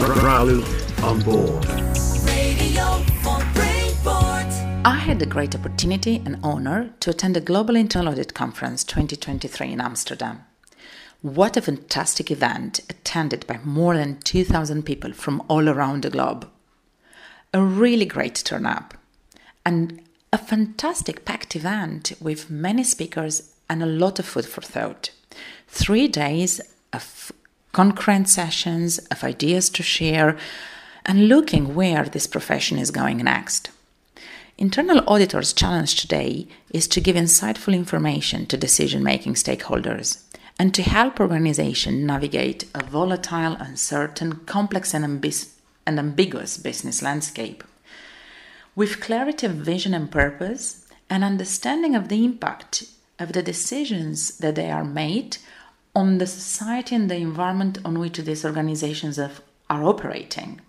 Ralu on board. I had the great opportunity and honor to attend the Global Internal Audit Conference 2023 in Amsterdam. What a fantastic event attended by more than 2,000 people from all around the globe. A really great turnout and a fantastic packed event with many speakers and a lot of food for thought. Three days of concurrent sessions, of ideas to share, and looking where this profession is going next. Internal auditors' challenge today is to give insightful information to decision making stakeholders and to help organizations navigate a volatile, uncertain, complex, and, ambis- and ambiguous business landscape. With clarity of vision and purpose, and understanding of the impact of the decisions that they are made on the society and the environment on which these organizations are operating.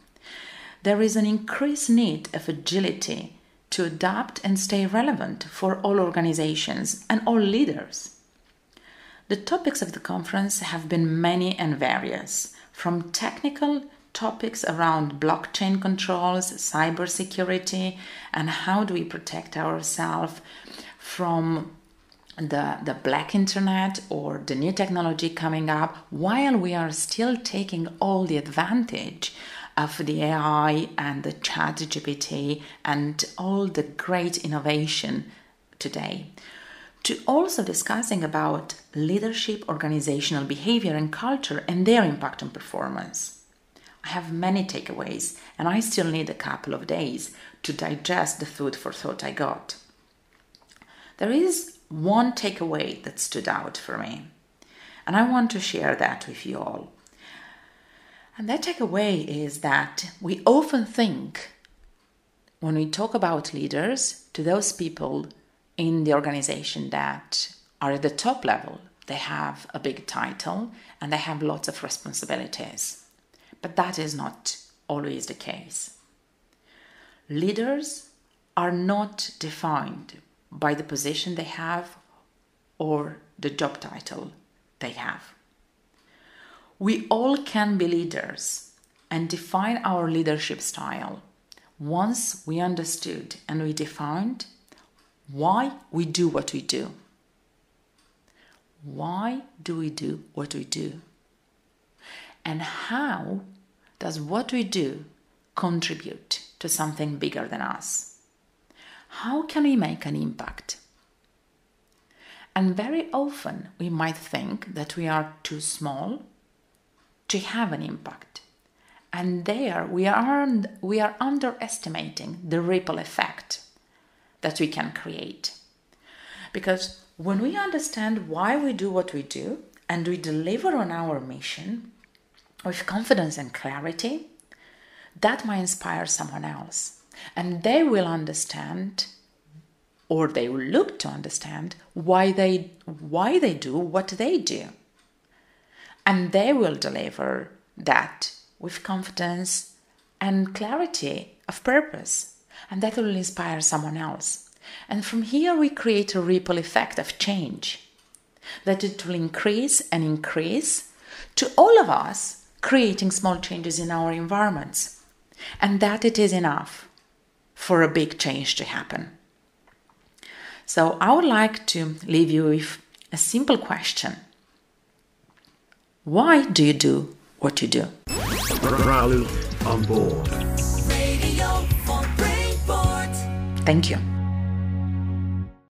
There is an increased need of agility to adapt and stay relevant for all organizations and all leaders. The topics of the conference have been many and various, from technical topics around blockchain controls, cybersecurity, and how do we protect ourselves from the, the black internet or the new technology coming up while we are still taking all the advantage of the AI and the chat GPT and all the great innovation today to also discussing about leadership, organizational behavior and culture and their impact on performance. I have many takeaways and I still need a couple of days to digest the food for thought I got. There is one takeaway that stood out for me, and I want to share that with you all. And that takeaway is that we often think when we talk about leaders to those people in the organization that are at the top level, they have a big title and they have lots of responsibilities. But that is not always the case. Leaders are not defined by the position they have or the job title they have. We all can be leaders and define our leadership style once we understood and we defined why we do what we do. Why do we do what we do? And how does what we do contribute to something bigger than us? How can we make an impact? And very often we might think that we are too small to have an impact. And there we are, we are underestimating the ripple effect that we can create. Because when we understand why we do what we do and we deliver on our mission with confidence and clarity, that might inspire someone else. And they will understand or they will look to understand why they why they do what they do. And they will deliver that with confidence and clarity of purpose and that will inspire someone else. And from here, we create a ripple effect of change that it will increase and increase to all of us, creating small changes in our environments, and that it is enough for a big change to happen. So, I would like to leave you with a simple question Why do you do what you do? Ralu on board. Thank you.